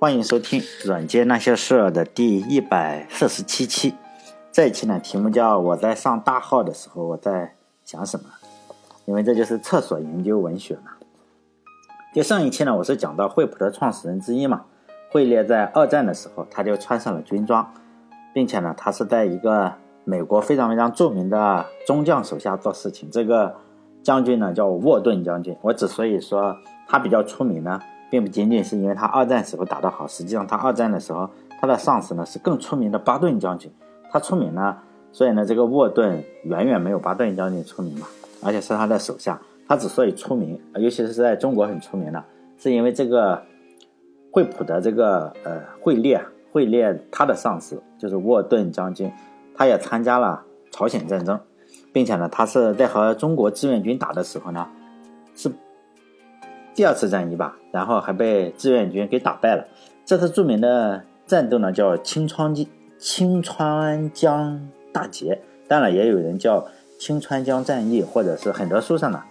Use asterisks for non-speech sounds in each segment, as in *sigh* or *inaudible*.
欢迎收听《软件那些事儿》的第一百四十七期。这一期呢，题目叫“我在上大号的时候我在想什么”，因为这就是厕所研究文学嘛。就上一期呢，我是讲到惠普的创始人之一嘛，惠列在二战的时候他就穿上了军装，并且呢，他是在一个美国非常非常著名的中将手下做事情。这个将军呢叫沃顿将军。我之所以说他比较出名呢。并不仅仅是因为他二战时候打得好，实际上他二战的时候，他的上司呢是更出名的巴顿将军。他出名呢，所以呢，这个沃顿远远没有巴顿将军出名嘛，而且是他的手下。他之所以出名，尤其是在中国很出名的，是因为这个惠普的这个呃惠列，惠列他的上司就是沃顿将军，他也参加了朝鲜战争，并且呢，他是在和中国志愿军打的时候呢，是。第二次战役吧，然后还被志愿军给打败了。这次著名的战斗呢，叫青川江青川江大捷，当然也有人叫青川江战役，或者是很多书上呢，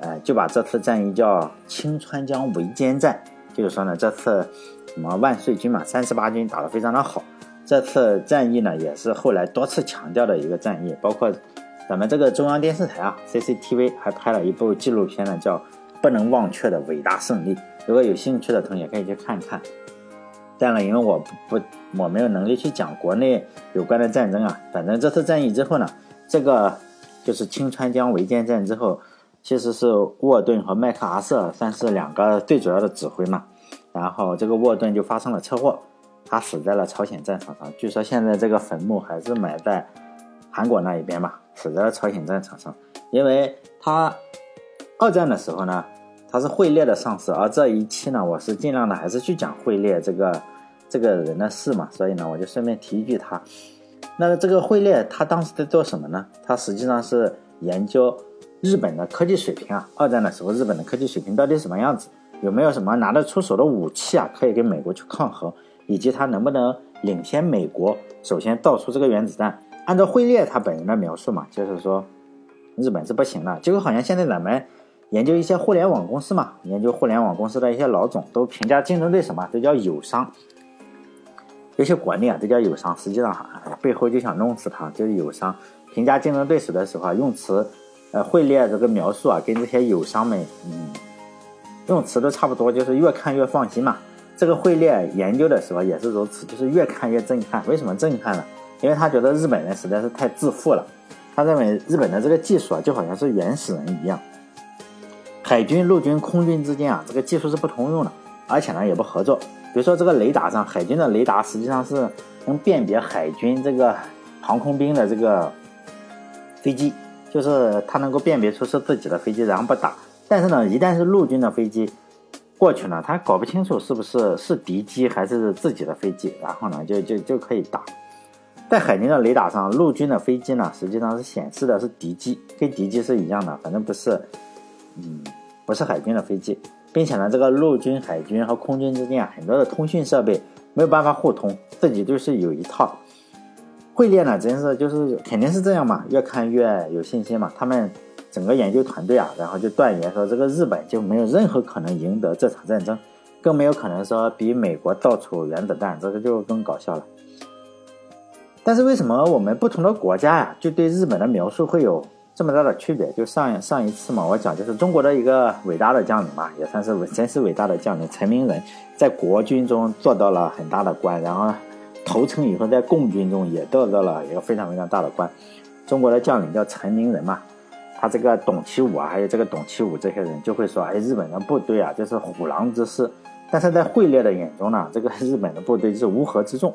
呃，就把这次战役叫青川江围歼战。就是说呢，这次什么万岁军嘛，三十八军打得非常的好。这次战役呢，也是后来多次强调的一个战役，包括咱们这个中央电视台啊，CCTV 还拍了一部纪录片呢，叫。不能忘却的伟大胜利，如果有兴趣的同学可以去看看。但了，因为我不我没有能力去讲国内有关的战争啊。反正这次战役之后呢，这个就是清川江围歼战之后，其实是沃顿和麦克阿瑟算是两个最主要的指挥嘛。然后这个沃顿就发生了车祸，他死在了朝鲜战场上。据说现在这个坟墓还是埋在韩国那一边嘛，死在了朝鲜战场上，因为他。二战的时候呢，他是惠列的上司，而这一期呢，我是尽量的还是去讲惠列这个这个人的事嘛，所以呢，我就顺便提一句他。那这个惠列他当时在做什么呢？他实际上是研究日本的科技水平啊。二战的时候，日本的科技水平到底什么样子？有没有什么拿得出手的武器啊，可以跟美国去抗衡？以及他能不能领先美国，首先造出这个原子弹？按照惠列他本人的描述嘛，就是说日本是不行的，结果好像现在咱们。研究一些互联网公司嘛，研究互联网公司的一些老总都评价竞争对手嘛，这叫友商。有些国内啊，这叫友商，实际上背后就想弄死他，就是友商。评价竞争对手的时候啊，用词，呃，会列这个描述啊，跟这些友商们，嗯，用词都差不多，就是越看越放心嘛。这个会列研究的时候也是如此，就是越看越震撼。为什么震撼呢？因为他觉得日本人实在是太自负了，他认为日本的这个技术啊，就好像是原始人一样。海军、陆军、空军之间啊，这个技术是不通用的，而且呢也不合作。比如说这个雷达上，海军的雷达实际上是能辨别海军这个航空兵的这个飞机，就是它能够辨别出是自己的飞机，然后不打。但是呢，一旦是陆军的飞机过去呢，他搞不清楚是不是是敌机还是自己的飞机，然后呢就就就可以打。在海军的雷达上，陆军的飞机呢实际上是显示的是敌机，跟敌机是一样的，反正不是，嗯。不是海军的飞机，并且呢，这个陆军、海军和空军之间啊，很多的通讯设备没有办法互通，自己就是有一套。会列呢，真是就是肯定是这样嘛，越看越有信心嘛。他们整个研究团队啊，然后就断言说，这个日本就没有任何可能赢得这场战争，更没有可能说比美国到处原子弹，这个就更搞笑了。但是为什么我们不同的国家呀，就对日本的描述会有？这么大的区别，就上上一次嘛，我讲就是中国的一个伟大的将领嘛，也算是真是伟大的将领陈明仁，在国军中做到了很大的官，然后投诚以后在共军中也得到了一个非常非常大的官。中国的将领叫陈明仁嘛，他这个董其武啊，还有这个董其武这些人就会说，哎，日本的部队啊，就是虎狼之师。但是在惠烈的眼中呢，这个日本的部队是乌合之众。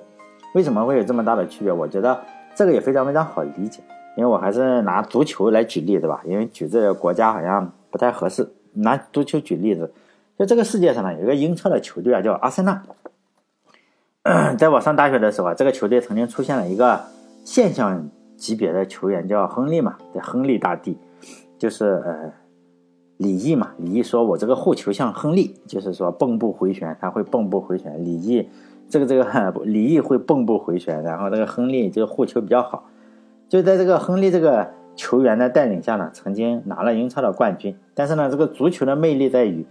为什么会有这么大的区别？我觉得这个也非常非常好理解。因为我还是拿足球来举例子吧，因为举这个国家好像不太合适。拿足球举例子，就这个世界上呢，有一个英超的球队啊，叫阿森纳。*coughs* 在我上大学的时候啊，这个球队曾经出现了一个现象级别的球员，叫亨利嘛，叫亨利大帝，就是呃，李毅嘛。李毅说我这个护球像亨利，就是说蹦步回旋，他会蹦步回旋。李毅这个这个 *laughs* 李毅会蹦步回旋，然后这个亨利这个护球比较好。就在这个亨利这个球员的带领下呢，曾经拿了英超的冠军。但是呢，这个足球的魅力在于，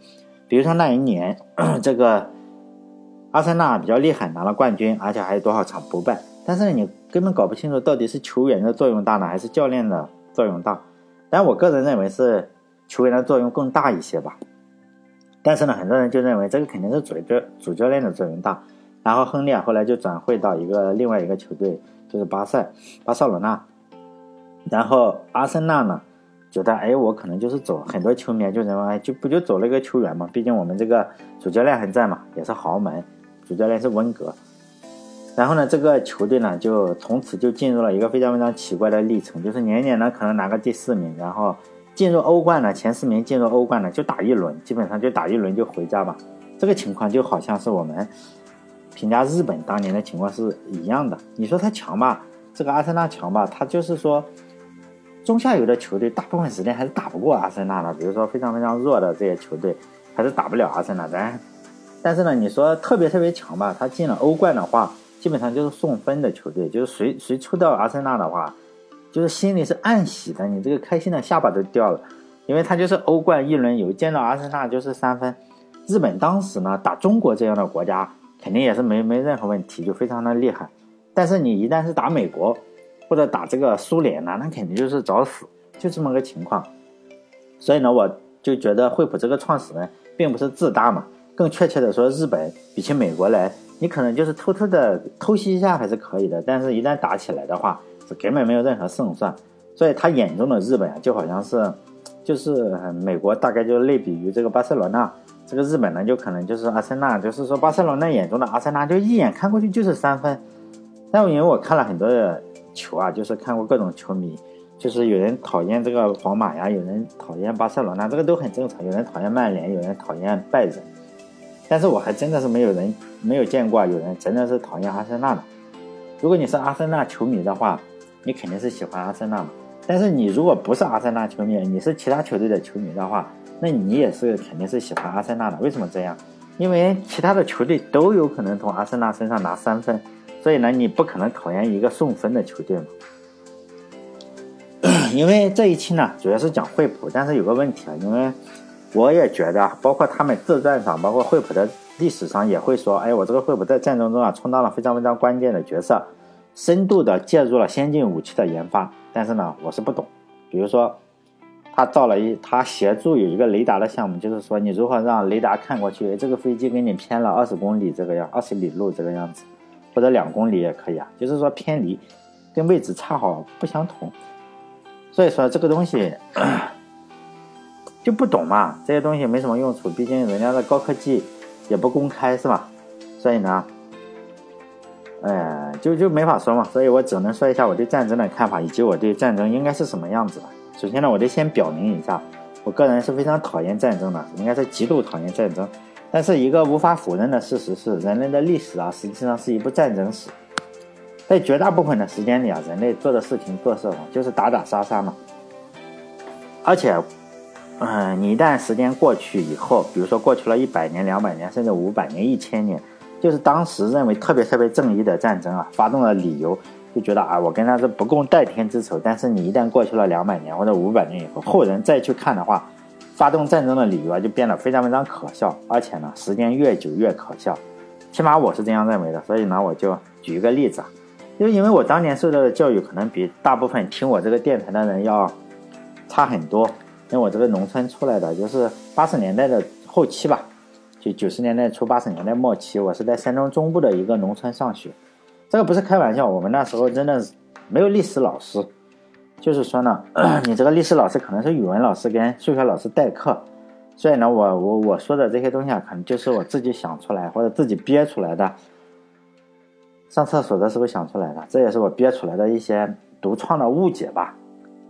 比如说那一年，*clears throat* 这个阿森纳比较厉害，拿了冠军，而且还有多少场不败。但是你根本搞不清楚到底是球员的作用大呢，还是教练的作用大。但我个人认为是球员的作用更大一些吧。但是呢，很多人就认为这个肯定是主教主教练的作用大。然后亨利啊，后来就转会到一个另外一个球队，就是巴塞巴塞罗那。然后阿森纳呢，觉得哎，我可能就是走，很多球迷就认为就不就走了一个球员嘛，毕竟我们这个主教练还在嘛，也是豪门，主教练是温格。然后呢，这个球队呢，就从此就进入了一个非常非常奇怪的历程，就是年年呢可能拿个第四名，然后进入欧冠呢前四名进入欧冠呢就打一轮，基本上就打一轮就回家吧。这个情况就好像是我们评价日本当年的情况是一样的。你说他强吧，这个阿森纳强吧，他就是说中下游的球队大部分时间还是打不过阿森纳的，比如说非常非常弱的这些球队还是打不了阿森纳。咱但是呢，你说特别特别强吧，他进了欧冠的话。基本上就是送分的球队，就是谁谁抽到阿森纳的话，就是心里是暗喜的，你这个开心的下巴都掉了，因为他就是欧冠一轮游，见到阿森纳就是三分。日本当时呢打中国这样的国家，肯定也是没没任何问题，就非常的厉害。但是你一旦是打美国或者打这个苏联呢，那肯定就是找死，就这么个情况。所以呢，我就觉得惠普这个创始人并不是自大嘛，更确切的说，日本比起美国来。你可能就是偷偷的偷袭一下还是可以的，但是一旦打起来的话，是根本没有任何胜算。所以他眼中的日本啊，就好像是，就是美国大概就类比于这个巴塞罗那，这个日本呢就可能就是阿森纳，就是说巴塞罗那眼中的阿森纳，就一眼看过去就是三分。但我因为我看了很多的球啊，就是看过各种球迷，就是有人讨厌这个皇马呀，有人讨厌巴塞罗那，这个都很正常。有人讨厌曼联，有人讨厌拜仁。但是我还真的是没有人没有见过有人真的是讨厌阿森纳的。如果你是阿森纳球迷的话，你肯定是喜欢阿森纳嘛。但是你如果不是阿森纳球迷，你是其他球队的球迷的话，那你也是肯定是喜欢阿森纳的。为什么这样？因为其他的球队都有可能从阿森纳身上拿三分，所以呢，你不可能讨厌一个送分的球队嘛。因为这一期呢，主要是讲惠普，但是有个问题啊，因为。我也觉得，包括他们自传上，包括惠普的历史上也会说，哎，我这个惠普在战争中啊，充当了非常非常关键的角色，深度的介入了先进武器的研发。但是呢，我是不懂。比如说，他造了一，他协助有一个雷达的项目，就是说你如何让雷达看过去，这个飞机给你偏了二十公里这个样，二十里路这个样子，或者两公里也可以啊，就是说偏离，跟位置恰好不相同。所以说这个东西。就不懂嘛，这些东西没什么用处，毕竟人家的高科技也不公开，是吧？所以呢，哎，就就没法说嘛。所以我只能说一下我对战争的看法，以及我对战争应该是什么样子的。首先呢，我得先表明一下，我个人是非常讨厌战争的，应该是极度讨厌战争。但是一个无法否认的事实是，人类的历史啊，实际上是一部战争史。在绝大部分的时间里啊，人类做的事情、做事就是打打杀杀嘛，而且。嗯，你一旦时间过去以后，比如说过去了一百年、两百年，甚至五百年、一千年，就是当时认为特别特别正义的战争啊，发动的理由就觉得啊，我跟他是不共戴天之仇。但是你一旦过去了两百年或者五百年以后，后人再去看的话，发动战争的理由啊，就变得非常非常可笑，而且呢，时间越久越可笑。起码我是这样认为的。所以呢，我就举一个例子啊，就因为我当年受到的教育可能比大部分听我这个电台的人要差很多。因为我这个农村出来的，就是八十年代的后期吧，就九十年代初八十年代末期，我是在山东中部的一个农村上学。这个不是开玩笑，我们那时候真的没有历史老师，就是说呢，*clears throat* 你这个历史老师可能是语文老师跟数学老师代课，所以呢，我我我说的这些东西啊，可能就是我自己想出来或者自己憋出来的，上厕所的时候想出来的，这也是我憋出来的一些独创的误解吧，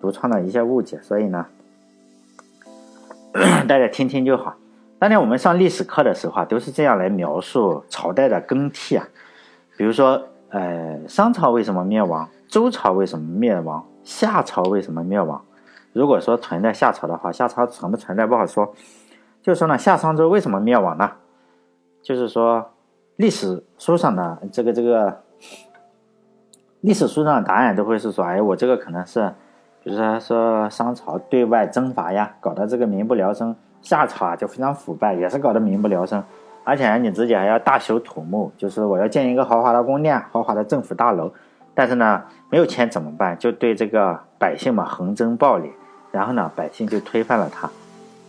独创的一些误解，所以呢。*clears throat* 大家听听就好。当年我们上历史课的时候啊，都是这样来描述朝代的更替啊。比如说，呃，商朝为什么灭亡？周朝为什么灭亡？夏朝为什么灭亡？如果说存在夏朝的话，夏朝存不存在不好说。就说呢，夏商周为什么灭亡呢？就是说，历史书上的这个这个历史书上的答案都会是说，哎，我这个可能是。比如说说商朝对外征伐呀，搞得这个民不聊生；夏朝啊就非常腐败，也是搞得民不聊生。而且你自己还要大修土木，就是我要建一个豪华的宫殿、豪华的政府大楼，但是呢，没有钱怎么办？就对这个百姓嘛横征暴敛，然后呢，百姓就推翻了他。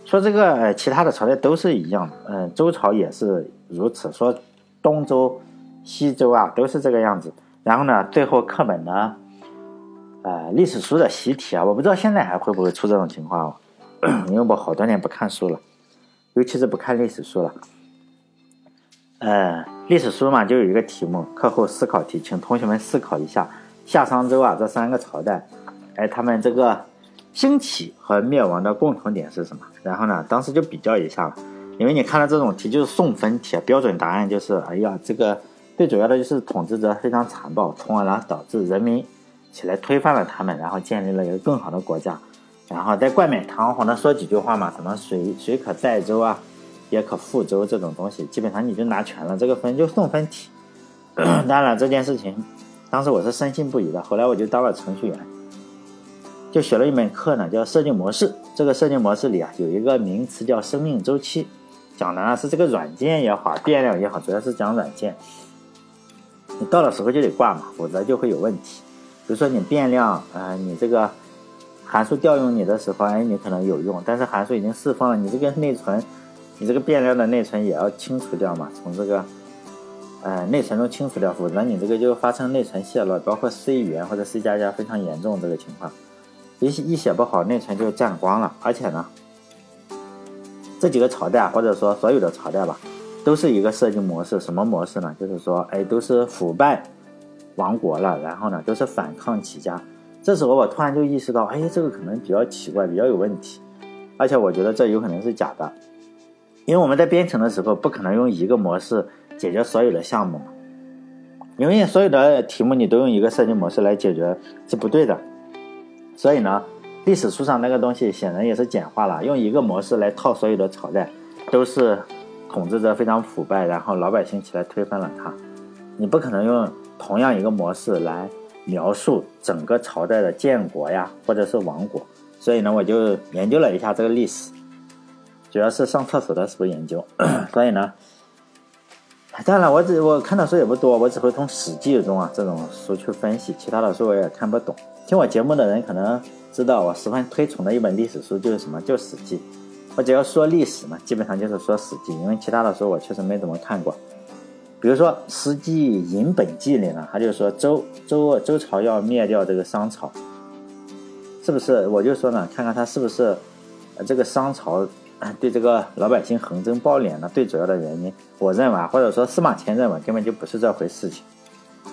说这个呃，其他的朝代都是一样的，嗯，周朝也是如此。说东周、西周啊，都是这个样子。然后呢，最后课本呢，呃，历史书的习题啊，我不知道现在还会不会出这种情况，因为我好多年不看书了，尤其是不看历史书了。呃，历史书嘛，就有一个题目，课后思考题，请同学们思考一下夏商周啊这三个朝代，哎，他们这个。兴起和灭亡的共同点是什么？然后呢，当时就比较一下了，因为你看到这种题就是送分题，标准答案就是，哎呀，这个最主要的就是统治者非常残暴，从而呢导致人民起来推翻了他们，然后建立了一个更好的国家，然后再冠冕堂皇的说几句话嘛，什么谁谁可载舟啊，也可覆舟这种东西，基本上你就拿全了，这个分就送分题。*clears throat* 当然这件事情，当时我是深信不疑的，后来我就当了程序员。就学了一门课呢，叫设计模式。这个设计模式里啊，有一个名词叫生命周期，讲的呢是这个软件也好，变量也好，主要是讲软件。你到了时候就得挂嘛，否则就会有问题。比如说你变量，呃，你这个函数调用你的时候，哎，你可能有用，但是函数已经释放了，你这个内存，你这个变量的内存也要清除掉嘛，从这个呃内存中清除掉，否则你这个就发生内存泄露，包括 C 语言或者 C 加加非常严重这个情况。一一写不好，内存就占光了。而且呢，这几个朝代或者说所有的朝代吧，都是一个设计模式。什么模式呢？就是说，哎，都是腐败亡国了，然后呢，都是反抗起家。这时候我突然就意识到，哎，这个可能比较奇怪，比较有问题。而且我觉得这有可能是假的，因为我们在编程的时候不可能用一个模式解决所有的项目，因为所有的题目你都用一个设计模式来解决是不对的。所以呢，历史书上那个东西显然也是简化了，用一个模式来套所有的朝代，都是统治者非常腐败，然后老百姓起来推翻了他。你不可能用同样一个模式来描述整个朝代的建国呀，或者是亡国。所以呢，我就研究了一下这个历史，主要是上厕所的时候研究。*clears throat* 所以呢，当然我只我看的书也不多，我只会从《史记》中啊这种书去分析，其他的书我也看不懂。听我节目的人可能知道，我十分推崇的一本历史书就是什么？就《史记》。我只要说历史嘛，基本上就是说《史记》，因为其他的书我确实没怎么看过。比如说《史记·尹本纪》里呢，他就说周周周朝要灭掉这个商朝，是不是？我就说呢，看看他是不是这个商朝对这个老百姓横征暴敛呢？最主要的原因，我认为，或者说司马迁认为，根本就不是这回事情，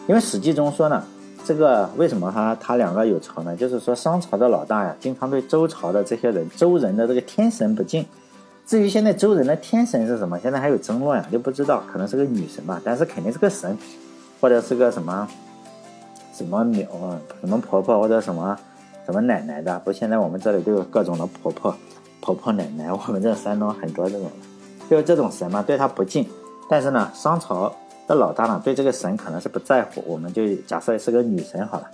因为《史记》中说呢。这个为什么他他两个有仇呢？就是说商朝的老大呀，经常对周朝的这些人周人的这个天神不敬。至于现在周人的天神是什么，现在还有争论啊，就不知道，可能是个女神吧，但是肯定是个神，或者是个什么什么苗什么婆婆或者什么什么奶奶的。不，现在我们这里都有各种的婆婆婆婆奶奶，我们这山东很多这种，就是这种神嘛，对他不敬。但是呢，商朝。的老大呢，对这个神可能是不在乎，我们就假设是个女神好了。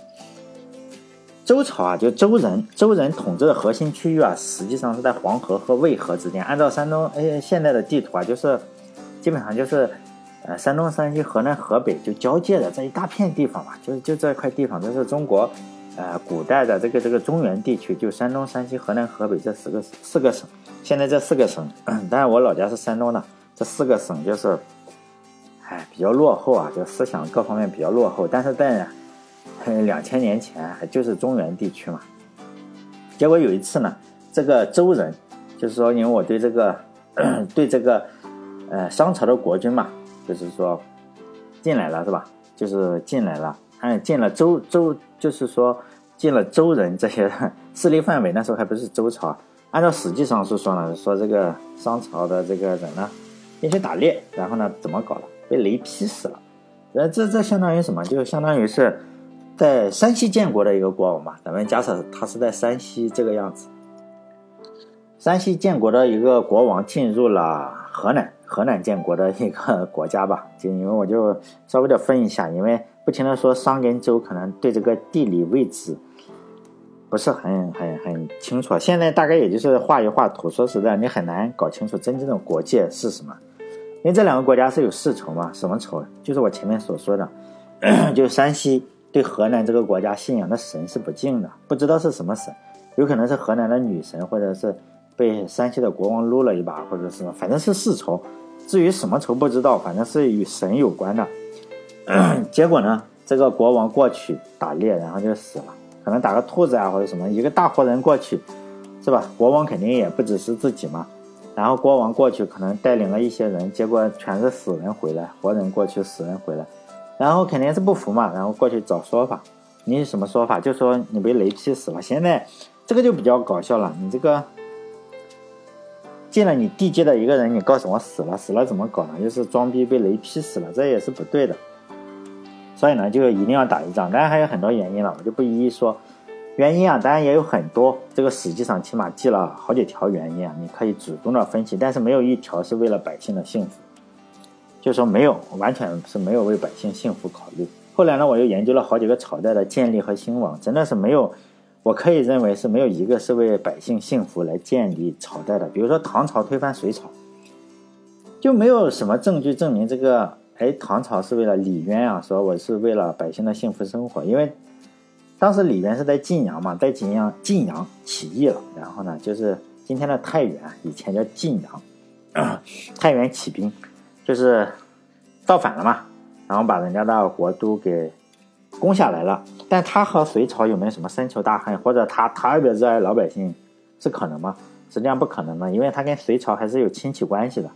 周朝啊，就周人，周人统治的核心区域啊，实际上是在黄河和渭河之间。按照山东哎现在的地图啊，就是基本上就是呃山东、山西、河南、河北就交界的这一大片地方嘛，就就这块地方，这是中国呃古代的这个这个中原地区，就山东、山西、河南、河北这四个四个省。现在这四个省，*clears throat* 当然我老家是山东的，这四个省就是。哎，比较落后啊，就思想各方面比较落后。但是在两千年前，还就是中原地区嘛。结果有一次呢，这个周人，就是说，因为我对这个 *clears throat* 对这个呃商朝的国君嘛，就是说进来了是吧？就是进来了，哎，进了周周，就是说进了周人这些 *laughs* 势力范围。那时候还不是周朝，按照史记上是说呢，说这个商朝的这个人呢，进去打猎，然后呢，怎么搞的？被雷劈死了，呃，这这相当于什么？就相当于是在山西建国的一个国王嘛。咱们假设他是在山西这个样子，山西建国的一个国王进入了河南，河南建国的一个国家吧。就因为我就稍微的分一下，因为不停的说商跟周，可能对这个地理位置不是很很很清楚。现在大概也就是画一画图，说实在，你很难搞清楚真正的国界是什么。因为这两个国家是有世仇嘛，什么仇？就是我前面所说的，*coughs* 就山西对河南这个国家信仰的神是不敬的，不知道是什么神，有可能是河南的女神，或者是被山西的国王撸了一把，或者是反正是世仇。至于什么仇不知道，反正是与神有关的。*clears throat* 结果呢，这个国王过去打猎，然后就死了，可能打个兔子啊或者什么，一个大活人过去，是吧？国王肯定也不只是自己嘛。然后国王过去，可能带领了一些人，结果全是死人回来，活人过去，死人回来，然后肯定是不服嘛，然后过去找说法。你什么说法？就说你被雷劈死了。现在这个就比较搞笑了，你这个进了你地界的一个人，你告诉我死了，死了怎么搞呢？就是装逼被雷劈死了，这也是不对的。所以呢，就一定要打一仗，当然还有很多原因了，我就不一一说。原因啊，当然也有很多。这个实际上起码记了好几条原因啊，你可以主动的分析，但是没有一条是为了百姓的幸福，就说没有，完全是没有为百姓幸福考虑。后来呢，我又研究了好几个朝代的建立和兴亡，真的是没有，我可以认为是没有一个是为百姓幸福来建立朝代的。比如说唐朝推翻隋朝，就没有什么证据证明这个，哎，唐朝是为了李渊啊，说我是为了百姓的幸福生活，因为。当时李渊是在晋阳嘛，在晋阳晋阳起义了，然后呢，就是今天的太原，以前叫晋阳，*clears throat* 太原起兵，就是造反了嘛，然后把人家的国都给攻下来了。但他和隋朝有没有什么深仇大恨，或者他特别热爱老百姓，是可能吗？实际上不可能的，因为他跟隋朝还是有亲戚关系的，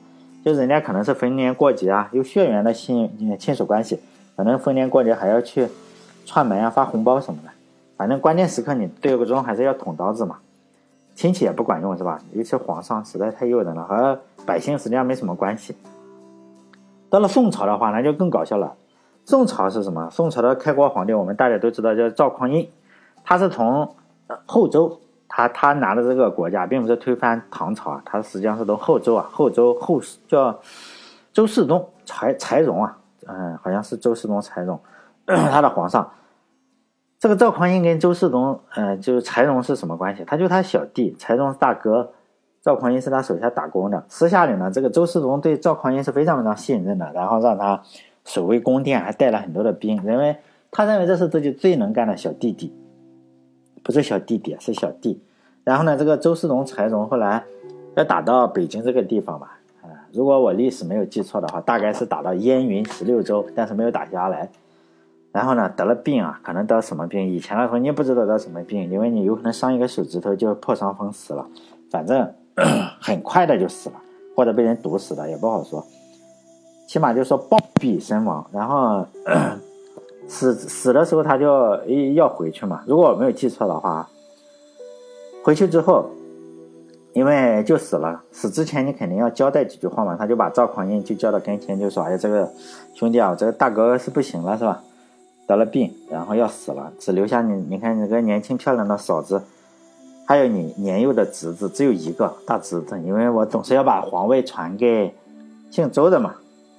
就人家可能是逢年过节啊，有血缘的亲亲属关系，可能逢年过节还要去串门啊，发红包什么的。反正关键时刻你对不中还是要捅刀子嘛，亲戚也不管用是吧？尤其皇上实在太诱人了，和百姓实际上没什么关系。到了宋朝的话，那就更搞笑了。宋朝是什么？宋朝的开国皇帝我们大家都知道叫赵匡胤，他是从后周，他他拿的这个国家并不是推翻唐朝啊，他实际上是从后周啊，后周后叫周世宗柴柴荣啊，嗯，好像是周世宗柴荣，*clears throat* 他的皇上。这个赵匡胤跟周世宗，呃，就是柴荣是什么关系？他就他小弟，柴荣是大哥，赵匡胤是他手下打工的。私下里呢，这个周世宗对赵匡胤是非常非常信任的，然后让他守卫宫殿，还带了很多的兵，认为他认为这是自己最能干的小弟弟，不是小弟弟，是小弟。然后呢，这个周世宗、柴荣后来要打到北京这个地方吧，啊，如果我历史没有记错的话，大概是打到燕云十六州，但是没有打下来。然后呢，得了病啊，可能得什么病？以前的时候你也不知道得什么病，因为你有可能伤一个手指头就破伤风死了，反正 *clears throat* 很快的就死了，或者被人毒死的也不好说。起码就说暴毙身亡。然后 *clears throat* 死死的时候他就要回去嘛，如果我没有记错的话，回去之后，因为就死了，死之前你肯定要交代几句话嘛，他就把赵匡胤就叫到跟前，就说：“哎，这个兄弟啊，这个大哥是不行了，是吧？”得了病，然后要死了，只留下你。你看，你个年轻漂亮的嫂子，还有你年幼的侄子，只有一个大侄子。因为我总是要把皇位传给姓周的嘛。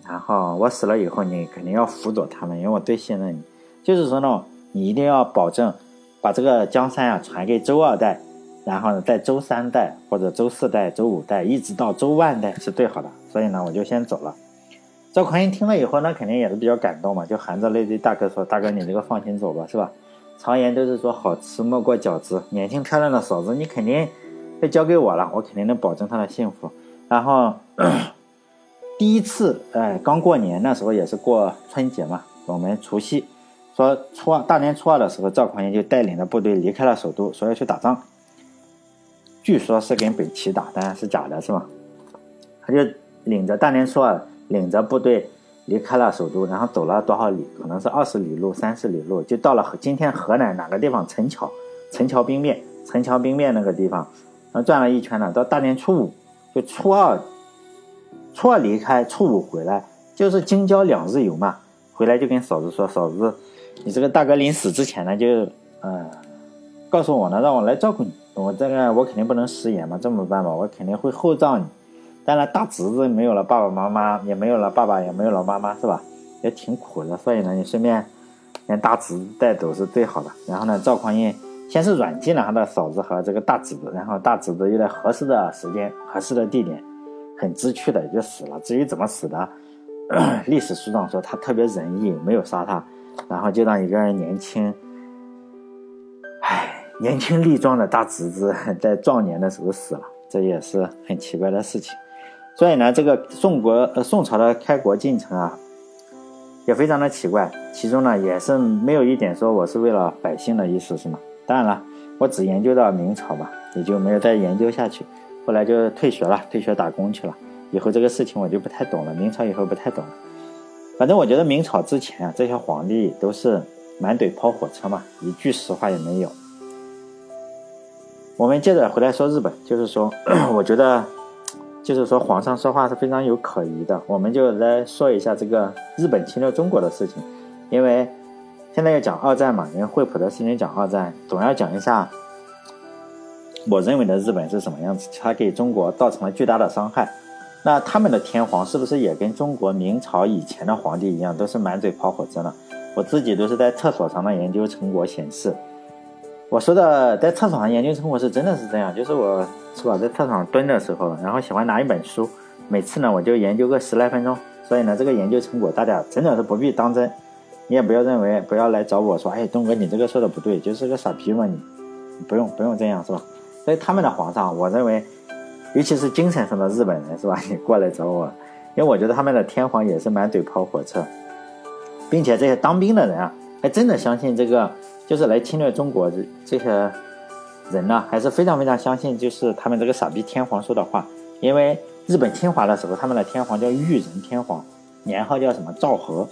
然后我死了以后，你肯定要辅佐他们，因为我最信任你。就是说呢，你一定要保证把这个江山啊传给周二代，然后呢，在周三代或者周四代、周五代，一直到周万代是最好的。所以呢，我就先走了。赵匡胤听了以后，那肯定也是比较感动嘛，就含着泪对大哥说：“大哥，你这个放心走吧，是吧？常言都是说好吃莫过饺子，年轻漂亮的嫂子，你肯定要交给我了，我肯定能保证她的幸福。”然后第一次，哎，刚过年那时候也是过春节嘛，我们除夕，说初二大年初二的时候，赵匡胤就带领着部队离开了首都，说要去打仗。据说是跟北齐打，当然是假的，是吧？他就领着大年初二。领着部队离开了首都，然后走了多少里？可能是二十里路、三十里路，就到了今天河南哪个地方？陈桥，陈桥兵变，陈桥兵变那个地方，然后转了一圈呢，到大年初五，就初二，初二离开，初五回来，就是京郊两日游嘛。回来就跟嫂子说：“嫂子，你这个大哥临死之前呢，就呃，告诉我呢，让我来照顾你。我这个我肯定不能食言嘛，这么办吧，我肯定会厚葬你。”当然，大侄子没有了爸爸妈妈，也没有了爸爸，也没有了妈妈，是吧？也挺苦的。所以呢，你顺便连大侄子带走是最好的。然后呢，赵匡胤先是软禁了他的嫂子和这个大侄子，然后大侄子又在合适的时间、合适的地点很知趣的也就死了。至于怎么死的，*clears throat* 历史书上说他特别仁义，没有杀他，然后就让一个年轻，唉，年轻力壮的大侄子在壮年的时候死了，这也是很奇怪的事情。所以呢，这个宋国宋朝的开国进程啊，也非常的奇怪。其中呢，也是没有一点说我是为了百姓的意思，是吗？当然了，我只研究到明朝吧，也就没有再研究下去。后来就退学了，退学打工去了。以后这个事情我就不太懂了。明朝以后不太懂了。反正我觉得明朝之前啊，这些皇帝都是满嘴跑火车嘛，一句实话也没有。我们接着回来说日本，就是说，*clears throat* 我觉得。就是说，皇上说话是非常有可疑的。我们就来说一下这个日本侵略中国的事情，因为现在要讲二战嘛，因为惠普的事情讲二战，总要讲一下我认为的日本是什么样子，它给中国造成了巨大的伤害。那他们的天皇是不是也跟中国明朝以前的皇帝一样，都是满嘴跑火车呢？我自己都是在厕所上的研究成果显示。我说的在厕所上研究成果是真的是这样，就是我是吧，在厕所上蹲的时候，然后喜欢拿一本书，每次呢我就研究个十来分钟。所以呢，这个研究成果大家真的是不必当真，你也不要认为不要来找我说，哎，东哥你这个说的不对，就是个傻逼嘛你，不用不用这样是吧？所以他们的皇上，我认为，尤其是精神上的日本人是吧？*laughs* 你过来找我，因为我觉得他们的天皇也是满嘴跑火车，并且这些当兵的人啊，还真的相信这个。就是来侵略中国这这些人呢，还是非常非常相信，就是他们这个傻逼天皇说的话。因为日本侵华的时候，他们的天皇叫裕仁天皇，年号叫什么昭和，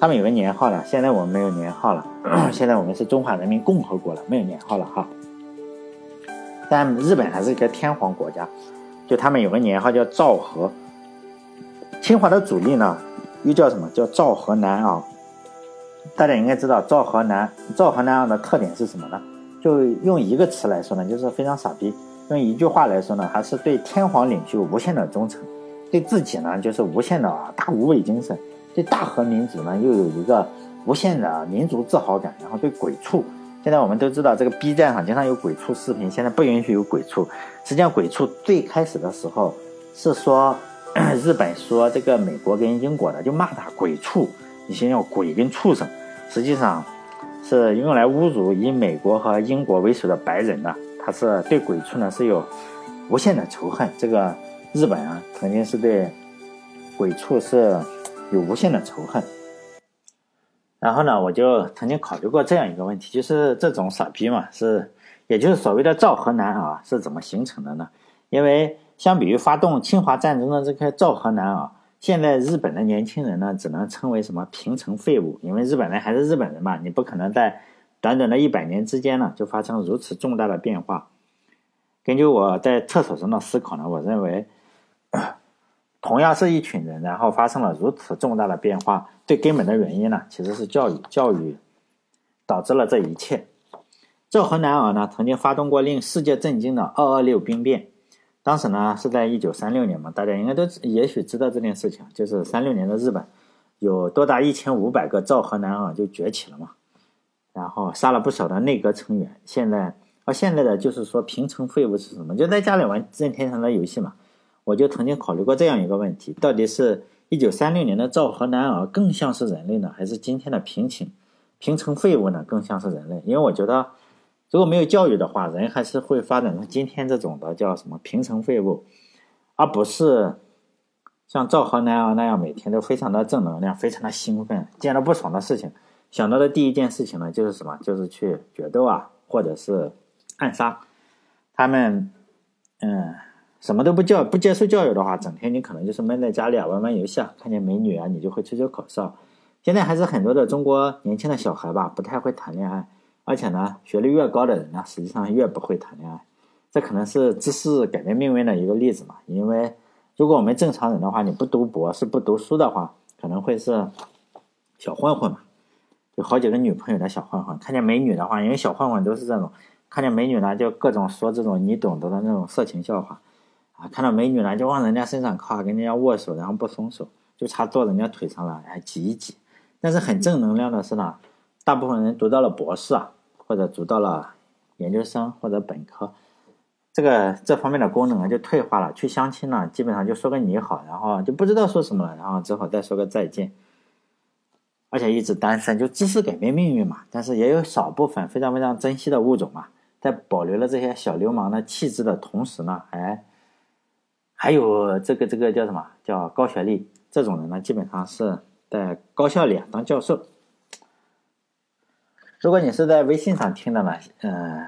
他们有个年号了。现在我们没有年号了，*clears throat* 现在我们是中华人民共和国了，没有年号了哈。但日本还是一个天皇国家，就他们有个年号叫昭和。侵华的主力呢，又叫什么叫昭和南啊？大家应该知道赵和南赵和南的特点是什么呢？就用一个词来说呢，就是非常傻逼。用一句话来说呢，还是对天皇领袖无限的忠诚，对自己呢就是无限的大无畏精神，对大和民族呢又有一个无限的民族自豪感。然后对鬼畜，现在我们都知道这个 B 站上经常有鬼畜视频，现在不允许有鬼畜。实际上鬼畜最开始的时候是说 *clears throat* 日本说这个美国跟英国的就骂他鬼畜，你先要鬼跟畜生。实际上，是用来侮辱以美国和英国为首的白人的。他是对鬼畜呢是有无限的仇恨。这个日本啊，曾经是对鬼畜是有无限的仇恨。然后呢，我就曾经考虑过这样一个问题，就是这种傻逼嘛，是也就是所谓的赵河南啊，是怎么形成的呢？因为相比于发动侵华战争的这个赵河南啊。现在日本的年轻人呢，只能称为什么平成废物，因为日本人还是日本人嘛，你不可能在短短的一百年之间呢，就发生如此重大的变化。根据我在厕所中的思考呢，我认为，同样是一群人，然后发生了如此重大的变化，最根本的原因呢，其实是教育，教育导致了这一切。赵河南儿呢，曾经发动过令世界震惊的二二六兵变。当时呢是在一九三六年嘛，大家应该都也许知道这件事情，就是三六年的日本，有多达一千五百个赵河南啊就崛起了嘛，然后杀了不少的内阁成员。现在，而现在的就是说平成废物是什么？就在家里玩任天堂的游戏嘛。我就曾经考虑过这样一个问题：到底是一九三六年的赵河南儿更像是人类呢，还是今天的平情平成废物呢更像是人类？因为我觉得。如果没有教育的话，人还是会发展成今天这种的叫什么平成废物，而不是像赵河南啊那样每天都非常的正能量，非常的兴奋，见到不爽的事情，想到的第一件事情呢就是什么？就是去决斗啊，或者是暗杀。他们嗯，什么都不教，不接受教育的话，整天你可能就是闷在家里啊，玩玩游戏啊，看见美女啊，你就会吹吹口哨。现在还是很多的中国年轻的小孩吧，不太会谈恋爱。而且呢，学历越高的人呢，实际上越不会谈恋爱，这可能是知识改变命运的一个例子嘛。因为如果我们正常人的话，你不读博士、不读书的话，可能会是小混混嘛，有好几个女朋友的小混混。看见美女的话，因为小混混都是这种，看见美女呢就各种说这种你懂得的那种色情笑话看到美女呢就往人家身上靠，跟人家握手，然后不松手，就差坐人家腿上了，还挤一挤。但是很正能量的是呢。大部分人读到了博士啊，或者读到了研究生或者本科，这个这方面的功能啊就退化了。去相亲呢，基本上就说个你好，然后就不知道说什么了，然后只好再说个再见。而且一直单身，就知识改变命运嘛。但是也有少部分非常非常珍惜的物种啊，在保留了这些小流氓的气质的同时呢，还还有这个这个叫什么叫高学历这种人呢，基本上是在高校里当教授。如果你是在微信上听的呢，嗯，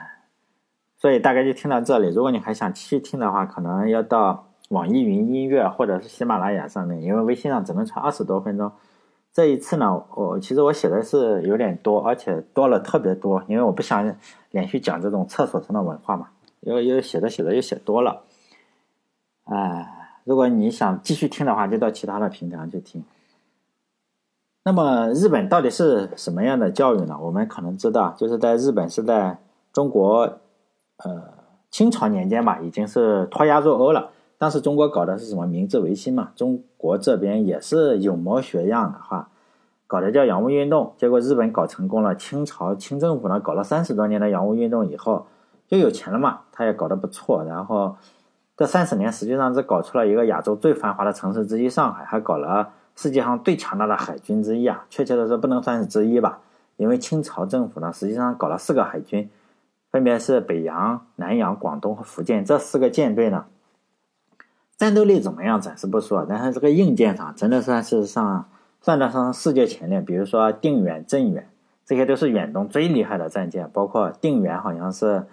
所以大概就听到这里。如果你还想继续听的话，可能要到网易云音乐或者是喜马拉雅上面，因为微信上只能传二十多分钟。这一次呢，我其实我写的是有点多，而且多了特别多，因为我不想连续讲这种厕所上的文化嘛，又又写着写着又写多了。哎，如果你想继续听的话，就到其他的平台上去听。那么日本到底是什么样的教育呢？我们可能知道，就是在日本是在中国，呃，清朝年间吧，已经是脱亚入欧了。当时中国搞的是什么明治维新嘛？中国这边也是有模学样的话，搞的叫洋务运动。结果日本搞成功了，清朝清政府呢搞了三十多年的洋务运动以后就有钱了嘛，他也搞得不错。然后这三十年实际上是搞出了一个亚洲最繁华的城市之一上海，还搞了世界上最强大的海军之一啊。确切的说不能算是之一吧，因为清朝政府呢实际上搞了四个海军，分别是北洋、南洋、广东和福建这四个舰队呢。战斗力怎么样？暂时不说，但是这个硬件上真的算是上算得上世界前列。比如说定远、镇远，这些都是远东最厉害的战舰。包括定远，好像是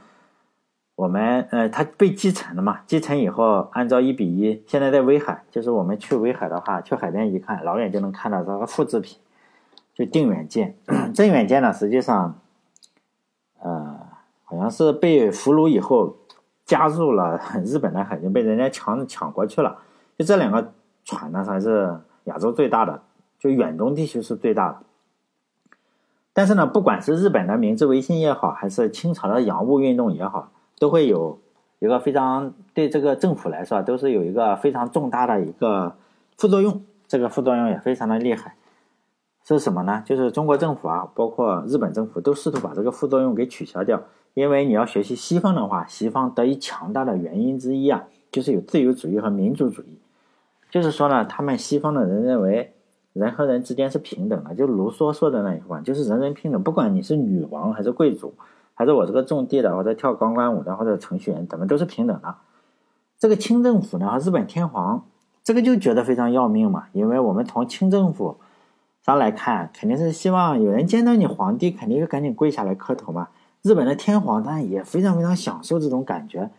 我们呃，它被击沉了嘛？击沉以后，按照一比一，现在在威海，就是我们去威海的话，去海边一看，老远就能看到这个复制品，就定远舰。*clears throat* 镇远舰呢，实际上，呃，好像是被俘虏以后。加入了日本的海军，被人家抢抢过去了。就这两个船呢，才是亚洲最大的，就远东地区是最大的。但是呢，不管是日本的明治维新也好，还是清朝的洋务运动也好，都会有一个非常对这个政府来说，都是有一个非常重大的一个副作用。这个副作用也非常的厉害，是什么呢？就是中国政府啊，包括日本政府，都试图把这个副作用给取消掉。因为你要学习西方的话，西方得以强大的原因之一啊，就是有自由主义和民主主义。就是说呢，他们西方的人认为人和人之间是平等的，就卢梭说的那一话，就是人人平等，不管你是女王还是贵族，还是我这个种地的或者跳钢管舞的或者程序员，咱们都是平等的。这个清政府呢和日本天皇，这个就觉得非常要命嘛，因为我们从清政府上来看，肯定是希望有人见到你皇帝，肯定就赶紧跪下来磕头嘛。日本的天皇当然也非常非常享受这种感觉。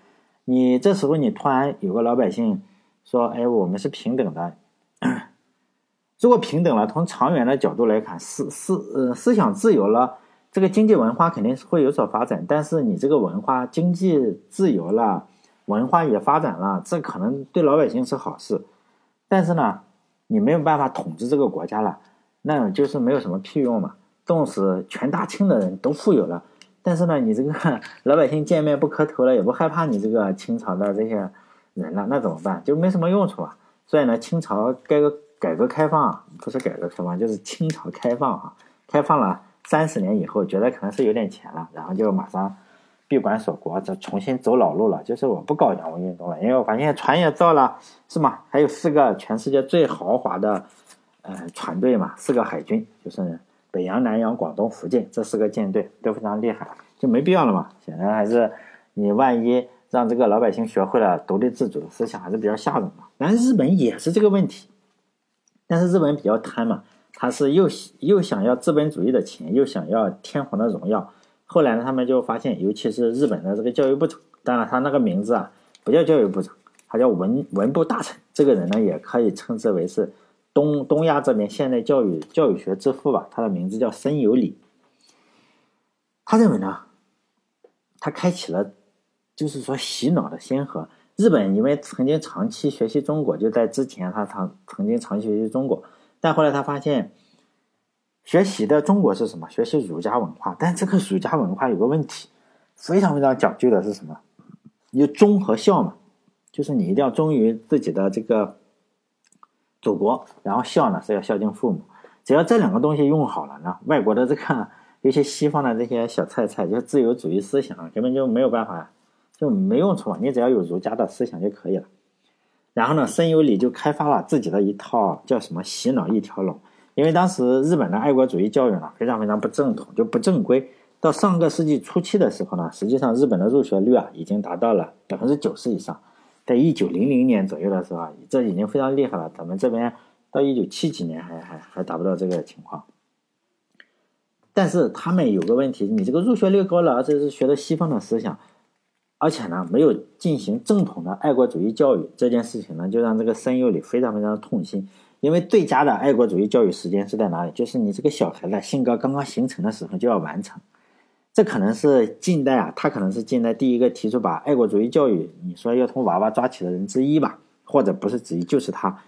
你这时候你突然有个老百姓说：“哎，我们是平等的。*coughs* ”如果平等了，从长远的角度来看，思思呃思想自由了，这个经济文化肯定是会有所发展。但是你这个文化经济自由了，文化也发展了，这可能对老百姓是好事。但是呢，你没有办法统治这个国家了，那就是没有什么屁用嘛。纵使全大清的人都富有了。但是呢，你这个 *laughs* 老百姓见面不磕头了，也不害怕你这个清朝的这些人了，那怎么办？就没什么用处啊。所以呢，清朝改革改革开放不是改革开放，就是清朝开放啊，开放了三十年以后，觉得可能是有点钱了，然后就马上闭关锁国，这重新走老路了，就是我不搞洋务运动了，因为我发现船也造了，是吗？还有四个全世界最豪华的呃船队嘛，四个海军，就是。北洋、南洋、广东、福建这四个舰队都非常厉害，就没必要了嘛。显然还是你万一让这个老百姓学会了独立自主的思想，还是比较吓人嘛。但日本也是这个问题，但是日本比较贪嘛，他是又又想要资本主义的钱，又想要天皇的荣耀。后来呢，他们就发现，尤其是日本的这个教育部长，当然他那个名字啊不叫教育部长，他叫文文部大臣。这个人呢，也可以称之为是。东东亚这边现代教育教育学之父吧，他的名字叫森有礼。他认为呢，他开启了就是说洗脑的先河。日本因为曾经长期学习中国，就在之前他曾曾经长期学习中国，但后来他发现学习的中国是什么？学习儒家文化。但这个儒家文化有个问题，非常非常讲究的是什么？有忠和孝嘛，就是你一定要忠于自己的这个。祖国，然后孝呢是要孝敬父母，只要这两个东西用好了呢，外国的这个有些西方的这些小菜菜，就是自由主义思想，根本就没有办法，就没用处嘛，你只要有儒家的思想就可以了。然后呢，森有礼就开发了自己的一套叫什么洗脑一条龙。因为当时日本的爱国主义教育呢非常非常不正统，就不正规。到上个世纪初期的时候呢，实际上日本的入学率啊已经达到了百分之九十以上。在一九零零年左右的时候啊，这已经非常厉害了。咱们这边到一九七几年还还还达不到这个情况。但是他们有个问题，你这个入学率高了，而且是学的西方的思想，而且呢没有进行正统的爱国主义教育，这件事情呢就让这个申幼里非常非常的痛心。因为最佳的爱国主义教育时间是在哪里？就是你这个小孩的性格刚刚形成的时候就要完成。这可能是近代啊，他可能是近代第一个提出把爱国主义教育，你说要从娃娃抓起的人之一吧，或者不是之一，就是他，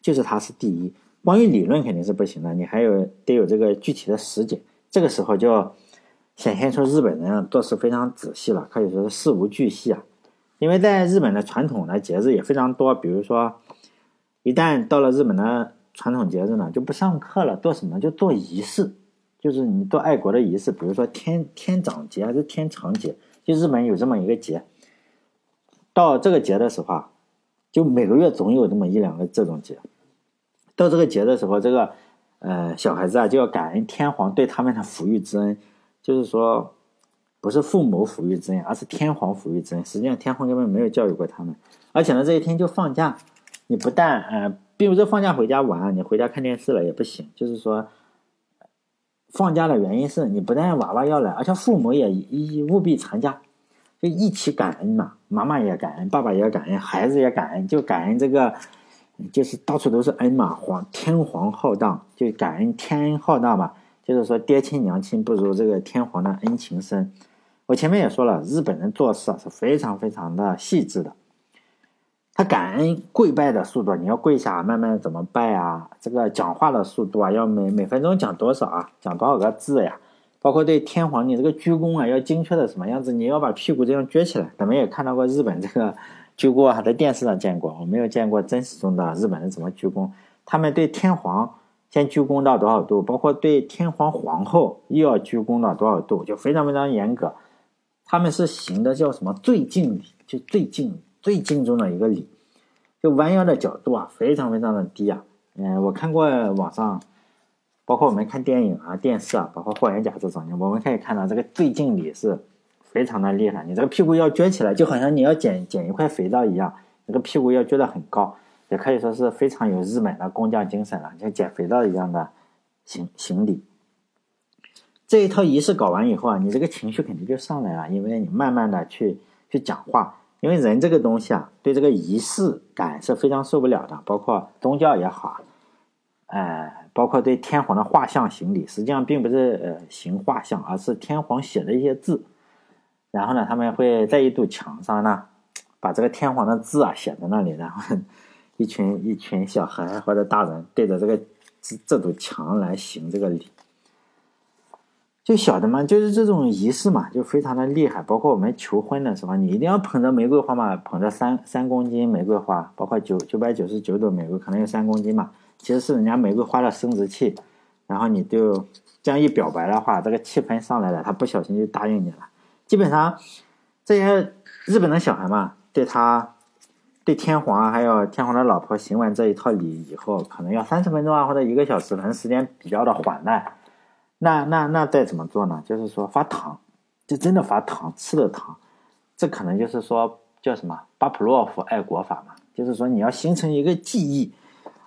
就是他是第一。关于理论肯定是不行的，你还有得有这个具体的实践。这个时候就显现出日本人做事非常仔细了，可以说是事无巨细啊。因为在日本的传统的节日也非常多，比如说一旦到了日本的传统节日呢，就不上课了，做什么？就做仪式。就是你做爱国的仪式，比如说天天长节还是天长节，就日本有这么一个节。到这个节的时候啊，就每个月总有这么一两个这种节。到这个节的时候，这个呃小孩子啊就要感恩天皇对他们的抚育之恩。就是说，不是父母抚育之恩，而是天皇抚育之恩。实际上，天皇根本没有教育过他们。而且呢，这一天就放假，你不但呃，并不是放假回家玩，你回家看电视了也不行。就是说。放假的原因是你不但娃娃要来，而且父母也一务必参加，就一起感恩嘛。妈妈也感恩，爸爸也感恩，孩子也感恩，就感恩这个，就是到处都是恩嘛。皇天皇浩荡，就感恩天恩浩荡嘛。就是说爹亲娘亲不如这个天皇的恩情深。我前面也说了，日本人做事啊是非常非常的细致的。他感恩跪拜的速度，你要跪下，慢慢怎么拜啊？这个讲话的速度啊，要每每分钟讲多少啊？讲多少个字呀？包括对天皇，你这个鞠躬啊，要精确的什么样子？你要把屁股这样撅起来。咱们也看到过日本这个鞠躬啊，在电视上见过，我没有见过真实中的日本人怎么鞠躬。他们对天皇先鞠躬到多少度？包括对天皇皇后又要鞠躬到多少度？就非常非常严格。他们是行的叫什么最敬礼？就最敬。最敬重的一个礼，就弯腰的角度啊，非常非常的低啊。嗯，我看过网上，包括我们看电影啊、电视啊，包括霍元甲这种，我们可以看到这个最敬礼是非常的厉害。你这个屁股要撅起来，就好像你要捡捡一块肥皂一样，这个屁股要撅得很高，也可以说是非常有日本的工匠精神了，像捡肥皂一样的行行礼。这一套仪式搞完以后啊，你这个情绪肯定就上来了，因为你慢慢的去去讲话。因为人这个东西啊，对这个仪式感是非常受不了的，包括宗教也好，哎，包括对天皇的画像行礼，实际上并不是呃行画像，而是天皇写的一些字。然后呢，他们会在一堵墙上呢，把这个天皇的字啊写在那里，然后一群一群小孩或者大人对着这个这这堵墙来行这个礼。就晓得嘛，就是这种仪式嘛，就非常的厉害。包括我们求婚的时候，你一定要捧着玫瑰花嘛，捧着三三公斤玫瑰花，包括九九百九十九朵玫瑰，可能有三公斤嘛，其实是人家玫瑰花的生殖器。然后你就这样一表白的话，这个气氛上来了，他不小心就答应你了。基本上这些日本的小孩嘛，对他对天皇还有天皇的老婆行完这一套礼以后，可能要三十分钟啊，或者一个小时，反正时间比较的缓慢。那那那再怎么做呢？就是说发糖，就真的发糖，吃的糖，这可能就是说叫什么巴甫洛夫爱国法嘛？就是说你要形成一个记忆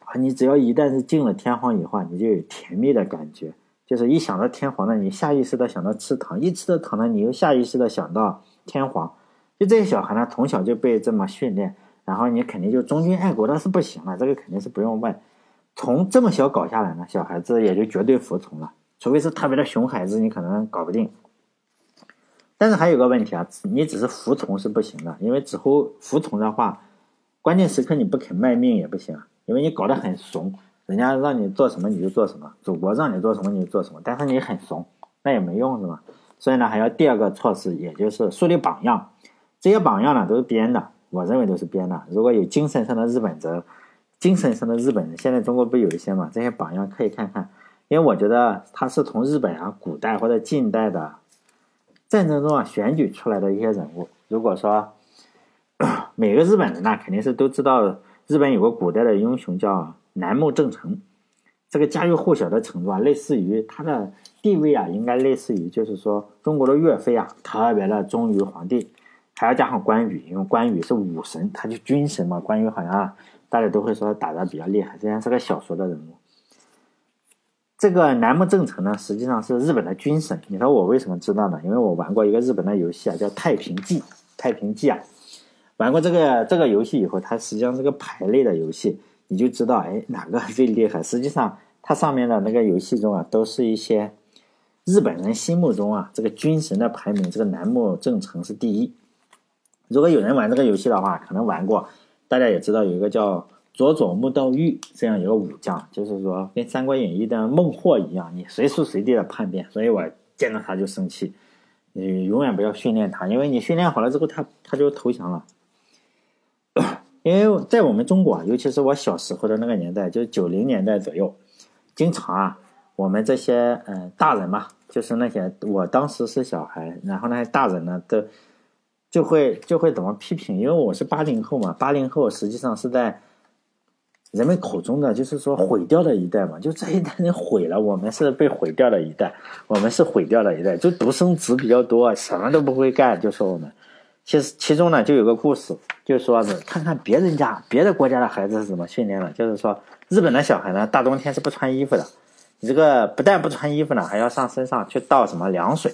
啊，你只要一旦是进了天皇以后，你就有甜蜜的感觉，就是一想到天皇呢，你下意识的想到吃糖，一吃到糖呢，你又下意识的想到天皇。就这些小孩呢，从小就被这么训练，然后你肯定就忠君爱国那是不行了，这个肯定是不用问。从这么小搞下来呢，小孩子也就绝对服从了。除非是特别的熊孩子，你可能搞不定。但是还有个问题啊，你只是服从是不行的，因为之后服从的话，关键时刻你不肯卖命也不行，因为你搞得很怂，人家让你做什么你就做什么，祖国让你做什么你就做什么，但是你很怂，那也没用是吧？所以呢，还要第二个措施，也就是树立榜样。这些榜样呢都是编的，我认为都是编的。如果有精神上的日本人，精神上的日本人，现在中国不有一些嘛？这些榜样可以看看。因为我觉得他是从日本啊古代或者近代的战争中啊选举出来的一些人物，如果说 *clears throat* 每个日本人呢，肯定是都知道日本有个古代的英雄叫南木正成，这个家喻户晓的程度啊，类似于他的地位啊，应该类似于就是说中国的岳飞啊，特别的忠于皇帝，还要加上关羽，因为关羽是武神，他就军神嘛。关羽好像大家都会说他打的比较厉害，虽然是个小说的人物。这个南木正成呢，实际上是日本的军神。你说我为什么知道呢？因为我玩过一个日本的游戏啊，叫《太平记》。太平记啊，玩过这个这个游戏以后，它实际上是个排类的游戏，你就知道哎哪个最厉害。实际上它上面的那个游戏中啊，都是一些日本人心目中啊这个军神的排名，这个南木正成是第一。如果有人玩这个游戏的话，可能玩过，大家也知道有一个叫。佐佐木道玉这样一个武将，就是说跟《三国演义》的孟获一样，你随时随地的叛变，所以我见到他就生气。你永远不要训练他，因为你训练好了之后，他他就投降了。*coughs* 因为在我们中国，尤其是我小时候的那个年代，就是九零年代左右，经常啊，我们这些嗯大人嘛，就是那些我当时是小孩，然后那些大人呢，都就会就会怎么批评？因为我是八零后嘛，八零后实际上是在。人们口中的就是说毁掉的一代嘛，就这一代人毁了，我们是被毁掉的一代，我们是毁掉的一代，就独生子比较多，什么都不会干，就说我们。其实其中呢就有个故事，就说是看看别人家别的国家的孩子是怎么训练的，就是说日本的小孩呢大冬天是不穿衣服的，你这个不但不穿衣服呢，还要上身上去倒什么凉水。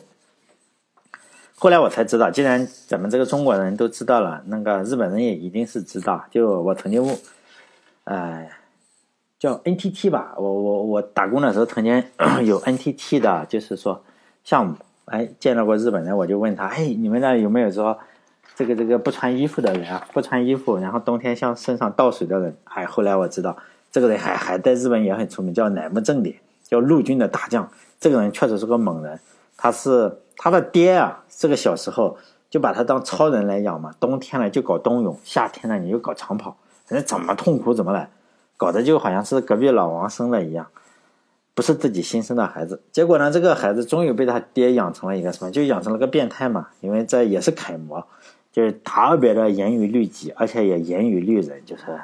后来我才知道，既然咱们这个中国人都知道了，那个日本人也一定是知道。就我曾经问。呃，叫 NTT 吧，我我我打工的时候曾经 *coughs* 有 NTT 的，就是说项目，哎，见到过日本人，我就问他，哎，你们那有没有说这个这个不穿衣服的人啊？不穿衣服，然后冬天向身上倒水的人？哎，后来我知道这个人还还在日本也很出名，叫乃木正典，叫陆军的大将。这个人确实是个猛人，他是他的爹啊，这个小时候就把他当超人来养嘛，冬天呢就搞冬泳，夏天呢你就搞长跑。人怎么痛苦怎么来，搞得就好像是隔壁老王生的一样，不是自己新生的孩子。结果呢，这个孩子终于被他爹养成了一个什么？就养成了个变态嘛。因为这也是楷模，就是特别的严于律己，而且也严于律人，就是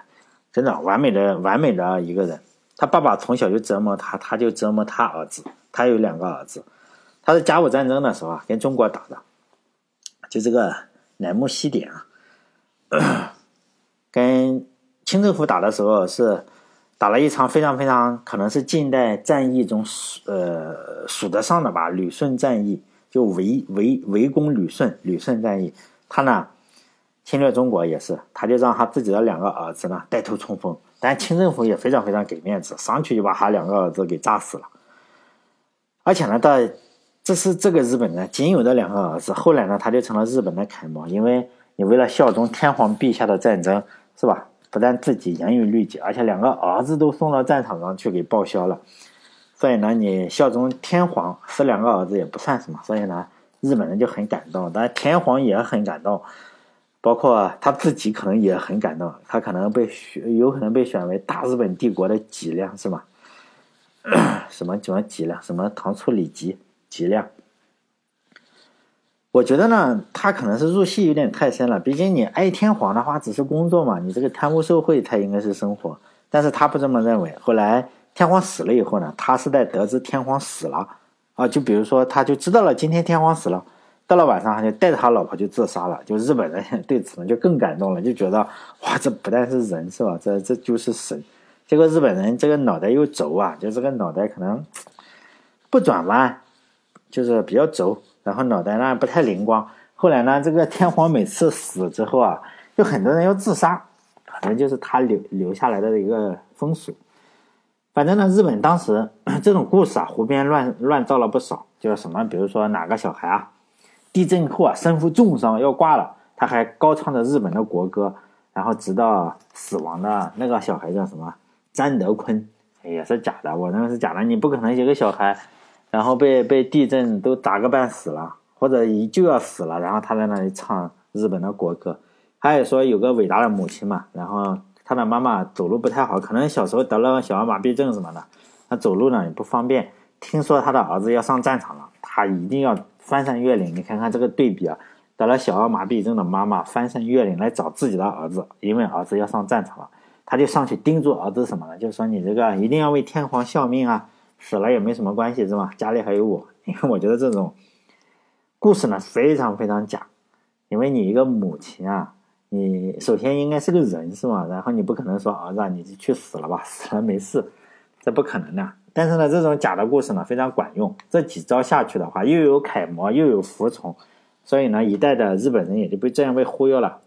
真的完美的完美的一个人。他爸爸从小就折磨他，他就折磨他儿子。他有两个儿子，他是甲午战争的时候啊，跟中国打的，就这个乃木希典啊，*clears throat* 跟。清政府打的时候是打了一场非常非常可能是近代战役中呃数得上的吧，旅顺战役就围围围攻旅顺，旅顺战役，他呢侵略中国也是，他就让他自己的两个儿子呢带头冲锋，但清政府也非常非常给面子，上去就把他两个儿子给炸死了，而且呢，到这是这个日本人仅有的两个儿子，后来呢他就成了日本的楷模，因为你为了效忠天皇陛下的战争，是吧？不但自己严于律己，而且两个儿子都送到战场上去给报销了。所以呢，你效忠天皇，死两个儿子也不算什么。所以呢，日本人就很感动，但天皇也很感动，包括他自己可能也很感动。他可能被选，有可能被选为大日本帝国的脊梁，是吗？*coughs* 什么什么脊梁？什么唐初里脊脊梁？我觉得呢，他可能是入戏有点太深了。毕竟你爱天皇的话，只是工作嘛，你这个贪污受贿才应该是生活。但是他不这么认为。后来天皇死了以后呢，他是在得知天皇死了啊，就比如说他就知道了今天天皇死了，到了晚上他就带着他老婆就自杀了。就日本人对此呢就更感动了，就觉得哇，这不但是人是吧？这这就是神。结果日本人这个脑袋又轴啊，就这个脑袋可能不转弯，就是比较轴。然后脑袋呢不太灵光，后来呢，这个天皇每次死之后啊，就很多人要自杀，可能就是他留留下来的一个风俗。反正呢，日本当时 *clears throat* 这种故事啊，胡编乱乱造了不少，就是什么，比如说哪个小孩啊，地震后啊身负重伤要挂了，他还高唱着日本的国歌，然后直到死亡的那个小孩叫什么？詹德坤，也是假的，我认为是假的，你不可能一个小孩。然后被被地震都砸个半死了，或者一就要死了，然后他在那里唱日本的国歌。还有说有个伟大的母亲嘛，然后他的妈妈走路不太好，可能小时候得了小儿麻痹症什么的，他走路呢也不方便。听说他的儿子要上战场了，他一定要翻山越岭。你看看这个对比啊，得了小儿麻痹症的妈妈翻山越岭来找自己的儿子，因为儿子要上战场了，他就上去叮嘱儿子什么呢？就是说你这个一定要为天皇效命啊，死了也没什么关系是吧？家里还有我。*laughs* 因为我觉得这种故事呢非常非常假，因为你一个母亲啊，你首先应该是个人是吧？然后你不可能说儿子你去死了吧，*laughs* 死了没事，这不可能的。但是呢，这种假的故事呢非常管用，这几招下去的话，又有楷模又有服从。所以呢，一代的日本人也就被这样被忽悠了，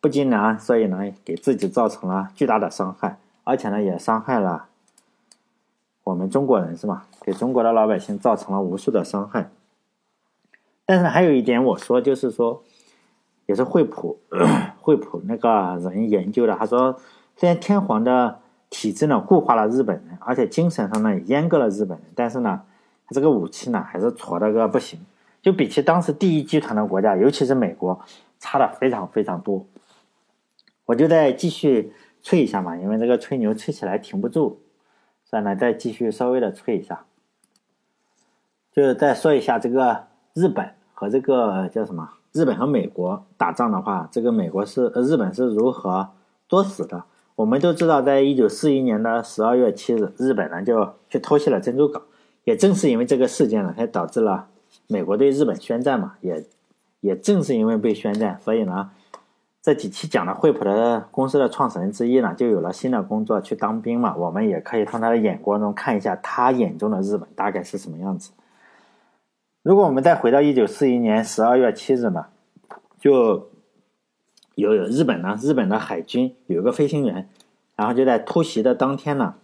不仅呢，所以呢，给自己造成了巨大的伤害，而且呢，也伤害了我们中国人，是吧？给中国的老百姓造成了无数的伤害。但是还有一点，我说就是说，也是惠普 *coughs* 惠普那个人研究的，他说，虽然天皇的体制呢固化了日本人，而且精神上呢也阉割了日本人，但是呢，他这个武器呢还是矬的个不行。就比起当时第一集团的国家，尤其是美国，差的非常非常多。我就再继续吹一下嘛，因为这个吹牛吹起来停不住，再来，再继续稍微的吹一下。就是再说一下这个日本和这个叫什么？日本和美国打仗的话，这个美国是日本是如何作死的？我们都知道，在一九四一年的十二月七日，日本呢就去偷袭了珍珠港，也正是因为这个事件呢，才导致了。美国对日本宣战嘛，也也正是因为被宣战，所以呢，这几期讲的惠普的公司的创始人之一呢，就有了新的工作去当兵嘛。我们也可以从他的眼光中看一下他眼中的日本大概是什么样子。如果我们再回到一九四一年十二月七日呢，就有日本呢，日本的海军有一个飞行员，然后就在突袭的当天呢，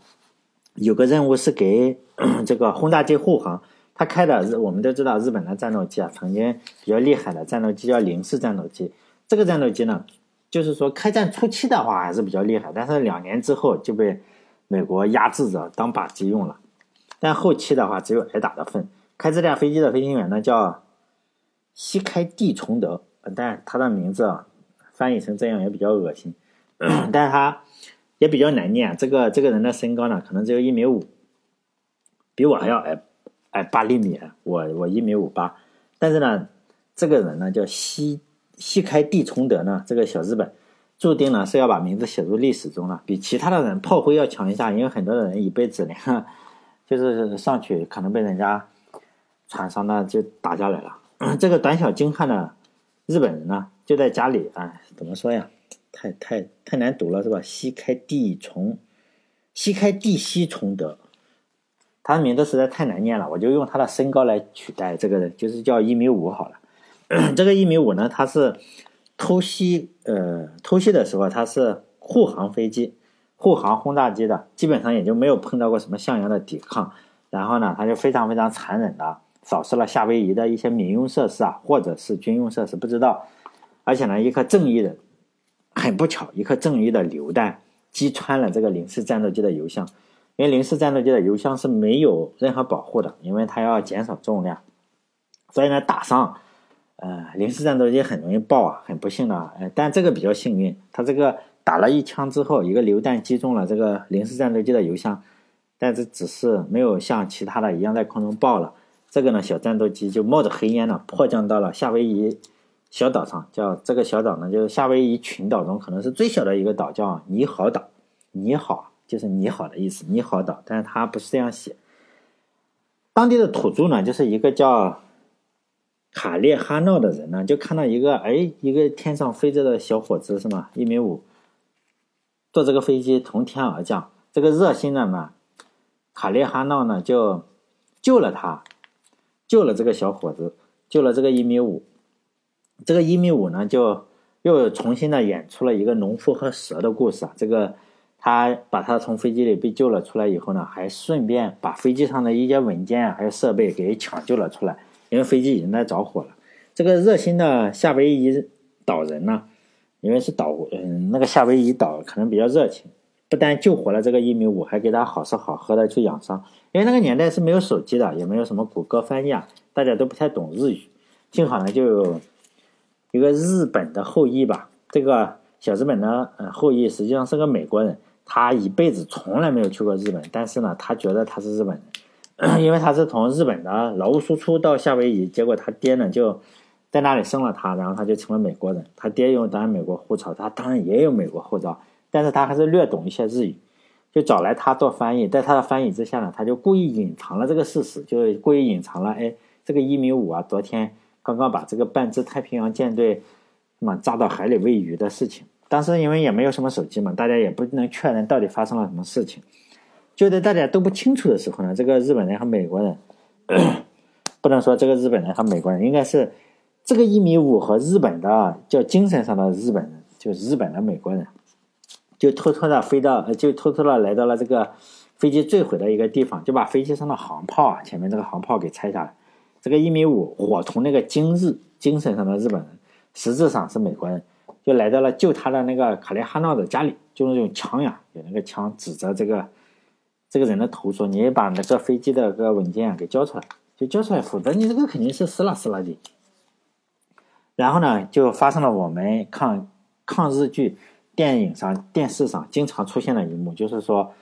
有个任务是给 *clears throat* 这个轰炸机护航。他开的日，我们都知道日本的战斗机啊，曾经比较厉害的战斗机叫零式战斗机。这个战斗机呢，就是说开战初期的话还是比较厉害，但是两年之后就被美国压制着当靶机用了。但后期的话只有挨打的份。开这架飞机的飞行员呢叫西开地崇德，但他的名字啊翻译成这样也比较恶心，*clears throat* 但是他也比较难念。这个这个人的身高呢可能只有一米五，比我还要矮。矮，八厘米，我我一米五八，但是呢，这个人呢叫西西开地崇德呢，这个小日本，注定呢是要把名字写入历史中了，比其他的人炮灰要强一下，因为很多的人一辈子连 *laughs* 就是上去可能被人家船上呢就打下来了。*clears throat* 这个短小精悍的日本人呢，就在家里，哎，怎么说呀？太太太难读了是吧？西开地崇，西开地西崇德。他的名字实在太难念了，我就用他的身高来取代这个人，就是叫一米五好了。这个一米五呢，它是偷袭，呃，偷袭的时候它是护航飞机、护航轰炸机的，基本上也就没有碰到过什么像样的抵抗。然后呢，他就非常非常残忍的扫射了夏威夷的一些民用设施啊，或者是军用设施，不知道。而且呢，一颗正义的，很不巧，一颗正义的榴弹击穿了这个零式战斗机的油箱。因为零式战斗机的油箱是没有任何保护的，因为它要减少重量，所以呢打上，呃，零式战斗机很容易爆啊，很不幸的啊，呃，但这个比较幸运，它这个打了一枪之后，一个榴弹击中了这个零式战斗机的油箱，但是只是没有像其他的一样在空中爆了，这个呢小战斗机就冒着黑烟呢迫降到了夏威夷小岛上，叫这个小岛呢就是夏威夷群岛中可能是最小的一个岛，叫尼好岛，你好。就是你好的意思，你好岛，但是它不是这样写。当地的土著呢，就是一个叫卡列哈闹的人呢，就看到一个哎，一个天上飞着的小伙子是吗？一米五，坐这个飞机从天而降。这个热心的呢，卡列哈闹呢就救了他，救了这个小伙子，救了这个一米五。这个一米五呢，就又重新的演出了一个农夫和蛇的故事啊，这个。他把他从飞机里被救了出来以后呢，还顺便把飞机上的一些文件，还有设备给抢救了出来，因为飞机已经在着火了。这个热心的夏威夷岛人呢，因为是岛，嗯，那个夏威夷岛可能比较热情，不但救活了这个一米五，还给他好吃好喝的去养伤。因为那个年代是没有手机的，也没有什么谷歌翻译啊，大家都不太懂日语。幸好呢，就有一个日本的后裔吧，这个小日本的后裔实际上是个美国人。他一辈子从来没有去过日本，但是呢，他觉得他是日本人，*clears throat* 因为他是从日本的劳务输出到夏威夷，结果他爹呢就在那里生了他，然后他就成了美国人。他爹用当然美国护照，他当然也有美国护照，但是他还是略懂一些日语，就找来他做翻译。在他的翻译之下呢，他就故意隐藏了这个事实，就是故意隐藏了，哎，这个一米五啊，昨天刚刚把这个半只太平洋舰队嘛炸到海里喂鱼的事情。当时因为也没有什么手机嘛，大家也不能确认到底发生了什么事情。就在大家都不清楚的时候呢，这个日本人和美国人，*coughs* 不能说这个日本人和美国人，应该是这个一米五和日本的叫精神上的日本人，就是日本的美国人，就偷偷的飞到，就偷偷的来到了这个飞机坠毁的一个地方，就把飞机上的航炮啊，前面这个航炮给拆下来。这个一米五伙同那个精日精神上的日本人，实质上是美国人，就来到了救他的那个卡列哈闹的家里，就用枪呀，有那个枪指着这个。这个人的头说：“你把那个飞机的个文件给交出来，就交出来，否则你这个肯定是死了死了的。”然后呢，就发生了我们抗抗日剧电影上、电视上经常出现的一幕，就是说，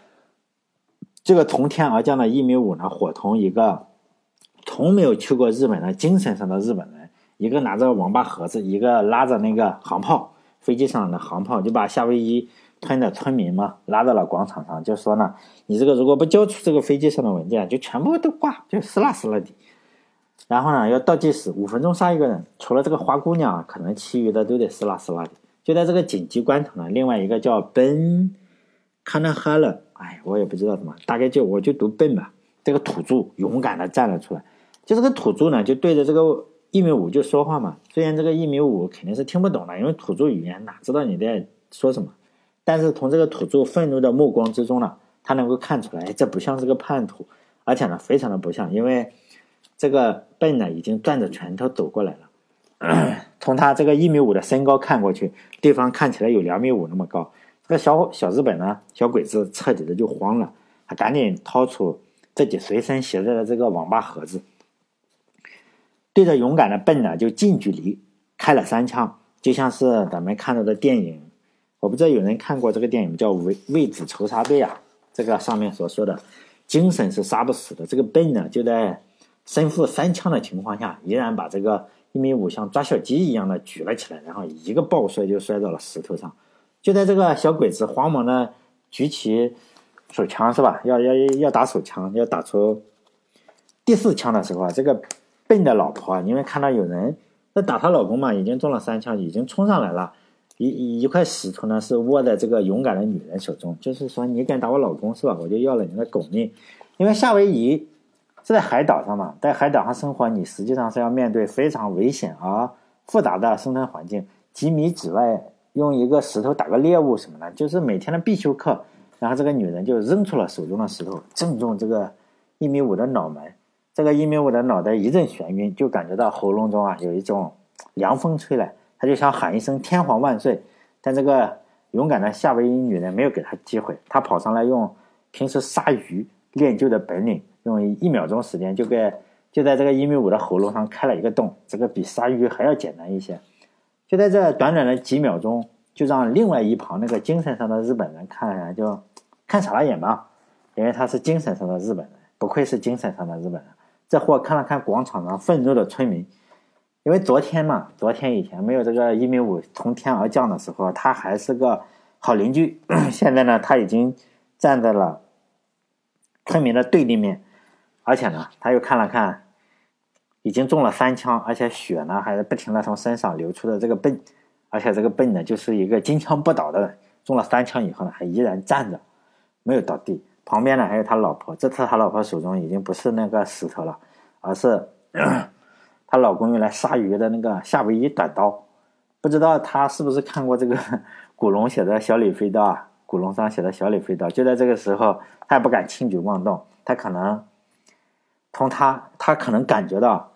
这个从天而降的一米五呢，伙同一个从没有去过日本的精神上的日本人，一个拿着王八盒子，一个拉着那个航炮，飞机上的航炮，就把夏威夷。村的村民嘛，拉到了广场上，就说呢：“你这个如果不交出这个飞机上的文件，就全部都挂，就死啦死啦的。”然后呢，要倒计时，五分钟杀一个人，除了这个花姑娘，可能其余的都得死啦死啦的。就在这个紧急关头呢，另外一个叫奔卡纳哈勒，哎，我也不知道什么，大概就我就读奔吧。这个土著勇敢的站了出来，就这个土著呢，就对着这个一米五就说话嘛。虽然这个一米五肯定是听不懂的，因为土著语言哪知道你在说什么。但是从这个土著愤怒的目光之中呢，他能够看出来，这不像是个叛徒，而且呢，非常的不像，因为这个笨呢已经攥着拳头走过来了。从他这个一米五的身高看过去，对方看起来有两米五那么高。这个小小日本呢，小鬼子彻底的就慌了，他赶紧掏出自己随身携带的这个网吧盒子，对着勇敢的笨呢就近距离开了三枪，就像是咱们看到的电影。我不知道有人看过这个电影叫《为为子仇杀队》啊？这个上面所说的，精神是杀不死的。这个笨呢，就在身负三枪的情况下，依然把这个一米五像抓小鸡一样的举了起来，然后一个抱摔就摔到了石头上。就在这个小鬼子慌忙的举起手枪是吧？要要要打手枪，要打出第四枪的时候啊，这个笨的老婆啊，因为看到有人在打她老公嘛，已经中了三枪，已经冲上来了。一一块石头呢，是握在这个勇敢的女人手中，就是说你敢打我老公是吧？我就要了你的狗命。因为夏威夷是在海岛上嘛，在海岛上生活，你实际上是要面对非常危险而复杂的生存环境。几米之外用一个石头打个猎物什么的，就是每天的必修课。然后这个女人就扔出了手中的石头，正中这个一米五的脑门。这个一米五的脑袋一阵眩晕，就感觉到喉咙中啊有一种凉风吹来。他就想喊一声“天皇万岁”，但这个勇敢的夏威夷女人没有给他机会。她跑上来，用平时杀鱼练就的本领，用一秒钟时间就给就在这个一米五的喉咙上开了一个洞。这个比杀鱼还要简单一些。就在这短短的几秒钟，就让另外一旁那个精神上的日本人看就看傻了眼吧，因为他是精神上的日本人，不愧是精神上的日本人。这货看了看广场上愤怒的村民。因为昨天嘛，昨天以前没有这个一米五从天而降的时候，他还是个好邻居。现在呢，他已经站在了村民的对立面，而且呢，他又看了看已经中了三枪，而且血呢还是不停的从身上流出的这个笨，而且这个笨呢就是一个金枪不倒的人，中了三枪以后呢还依然站着，没有倒地。旁边呢还有他老婆，这次他老婆手中已经不是那个石头了，而是。她老公用来杀鱼的那个夏威夷短刀，不知道她是不是看过这个 *laughs* 古龙写的小李飞刀啊？古龙上写的小李飞刀，就在这个时候，她也不敢轻举妄动。她可能从她，她可能感觉到，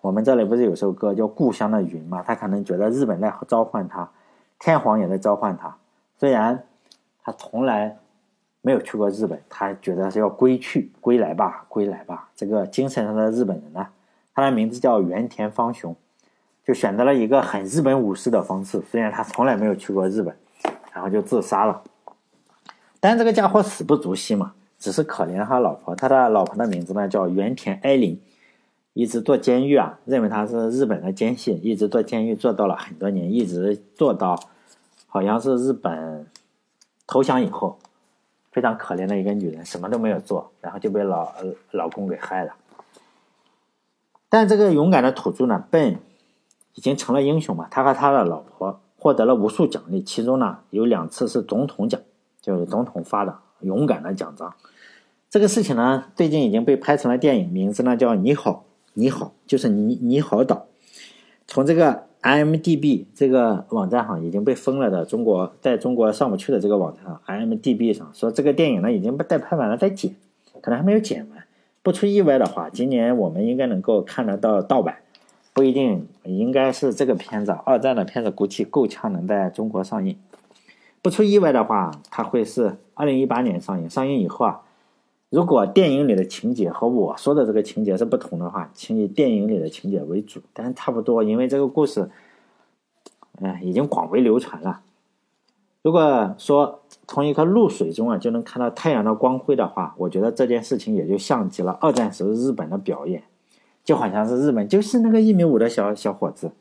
我们这里不是有首歌叫《故乡的云》吗？她可能觉得日本在召唤她，天皇也在召唤她。虽然她从来没有去过日本，她觉得是要归去，归来吧，归来吧。这个精神上的日本人呢？他的名字叫原田方雄，就选择了一个很日本武士的方式。虽然他从来没有去过日本，然后就自杀了。但这个家伙死不足惜嘛，只是可怜他老婆。他的老婆的名字呢叫原田哀铃，一直做监狱啊，认为他是日本的奸细，一直做监狱做到了很多年，一直做到好像是日本投降以后，非常可怜的一个女人，什么都没有做，然后就被老老公给害了。但这个勇敢的土著呢，笨已经成了英雄嘛，他和他的老婆获得了无数奖励，其中呢有两次是总统奖，就是总统发的勇敢的奖章。这个事情呢，最近已经被拍成了电影，名字呢叫《你好》。你好，就是你你好岛，从这个 IMDB 这个网站上已经被封了的中国，在中国上不去的这个网站上，IMDB 上说这个电影呢已经被拍完了，在剪，可能还没有剪完。不出意外的话，今年我们应该能够看得到盗版，不一定，应该是这个片子，二战的片子估计够呛能在中国上映。不出意外的话，它会是二零一八年上映，上映以后啊。如果电影里的情节和我说的这个情节是不同的话，请以电影里的情节为主。但是差不多，因为这个故事，哎，已经广为流传了。如果说从一颗露水中啊就能看到太阳的光辉的话，我觉得这件事情也就像极了二战时日本的表演，就好像是日本就是那个一米五的小小伙子，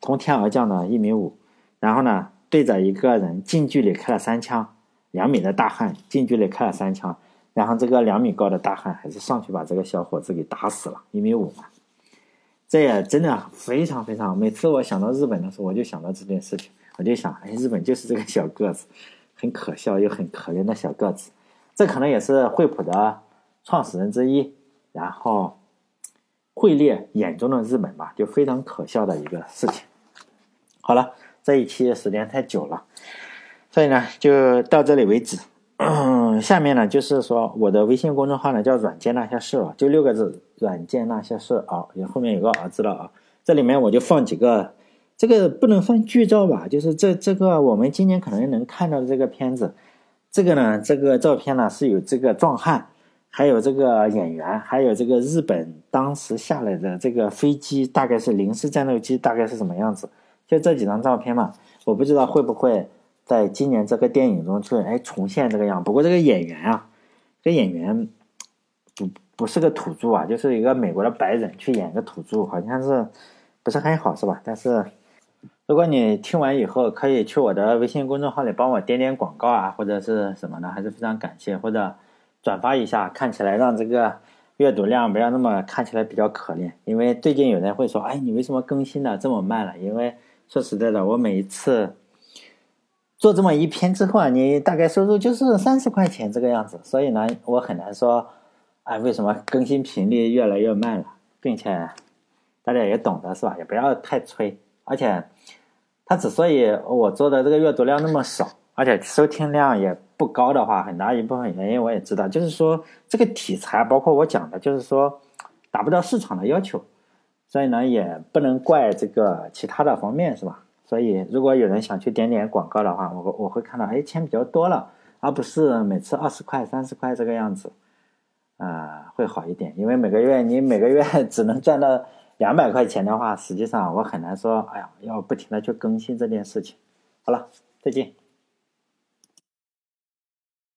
从天而降的一米五，然后呢对着一个人近距离开了三枪，两米的大汉近距离开了三枪。然后这个两米高的大汉还是上去把这个小伙子给打死了，一米五嘛。这也真的非常非常。每次我想到日本的时候，我就想到这件事情，我就想，哎，日本就是这个小个子，很可笑又很可怜的小个子。这可能也是惠普的创始人之一，然后惠列眼中的日本吧，就非常可笑的一个事情。好了，这一期时间太久了，所以呢，就到这里为止。下面呢就是说我的微信公众号呢叫“软件那些事”就六个字，“软件那些事”啊，后面有个儿子了啊。这里面我就放几个，这个不能算剧照吧，就是这这个我们今年可能能看到的这个片子。这个呢，这个照片呢是有这个壮汉，还有这个演员，还有这个日本当时下来的这个飞机，大概是零式战斗机，大概是什么样子？就这几张照片嘛，我不知道会不会。在今年这个电影中去哎重现这个样，不过这个演员啊，这演员不不是个土著啊，就是一个美国的白人去演个土著，好像是不是很好是吧？但是如果你听完以后，可以去我的微信公众号里帮我点点广告啊，或者是什么的，还是非常感谢，或者转发一下，看起来让这个阅读量不要那么看起来比较可怜。因为最近有人会说，哎，你为什么更新的这么慢了？因为说实在的，我每一次。做这么一篇之后啊，你大概收入就是三十块钱这个样子，所以呢，我很难说，哎，为什么更新频率越来越慢了，并且大家也懂得是吧？也不要太催，而且它之所以我做的这个阅读量那么少，而且收听量也不高的话，很大一部分原因我也知道，就是说这个题材包括我讲的，就是说达不到市场的要求，所以呢，也不能怪这个其他的方面是吧？所以，如果有人想去点点广告的话，我我会看到，哎，钱比较多了，而不是每次二十块、三十块这个样子，啊，会好一点。因为每个月你每个月 *laughs* 只能赚到两百块钱的话，实际上我很难说，哎呀，要不停的去更新这件事情。好了，再见。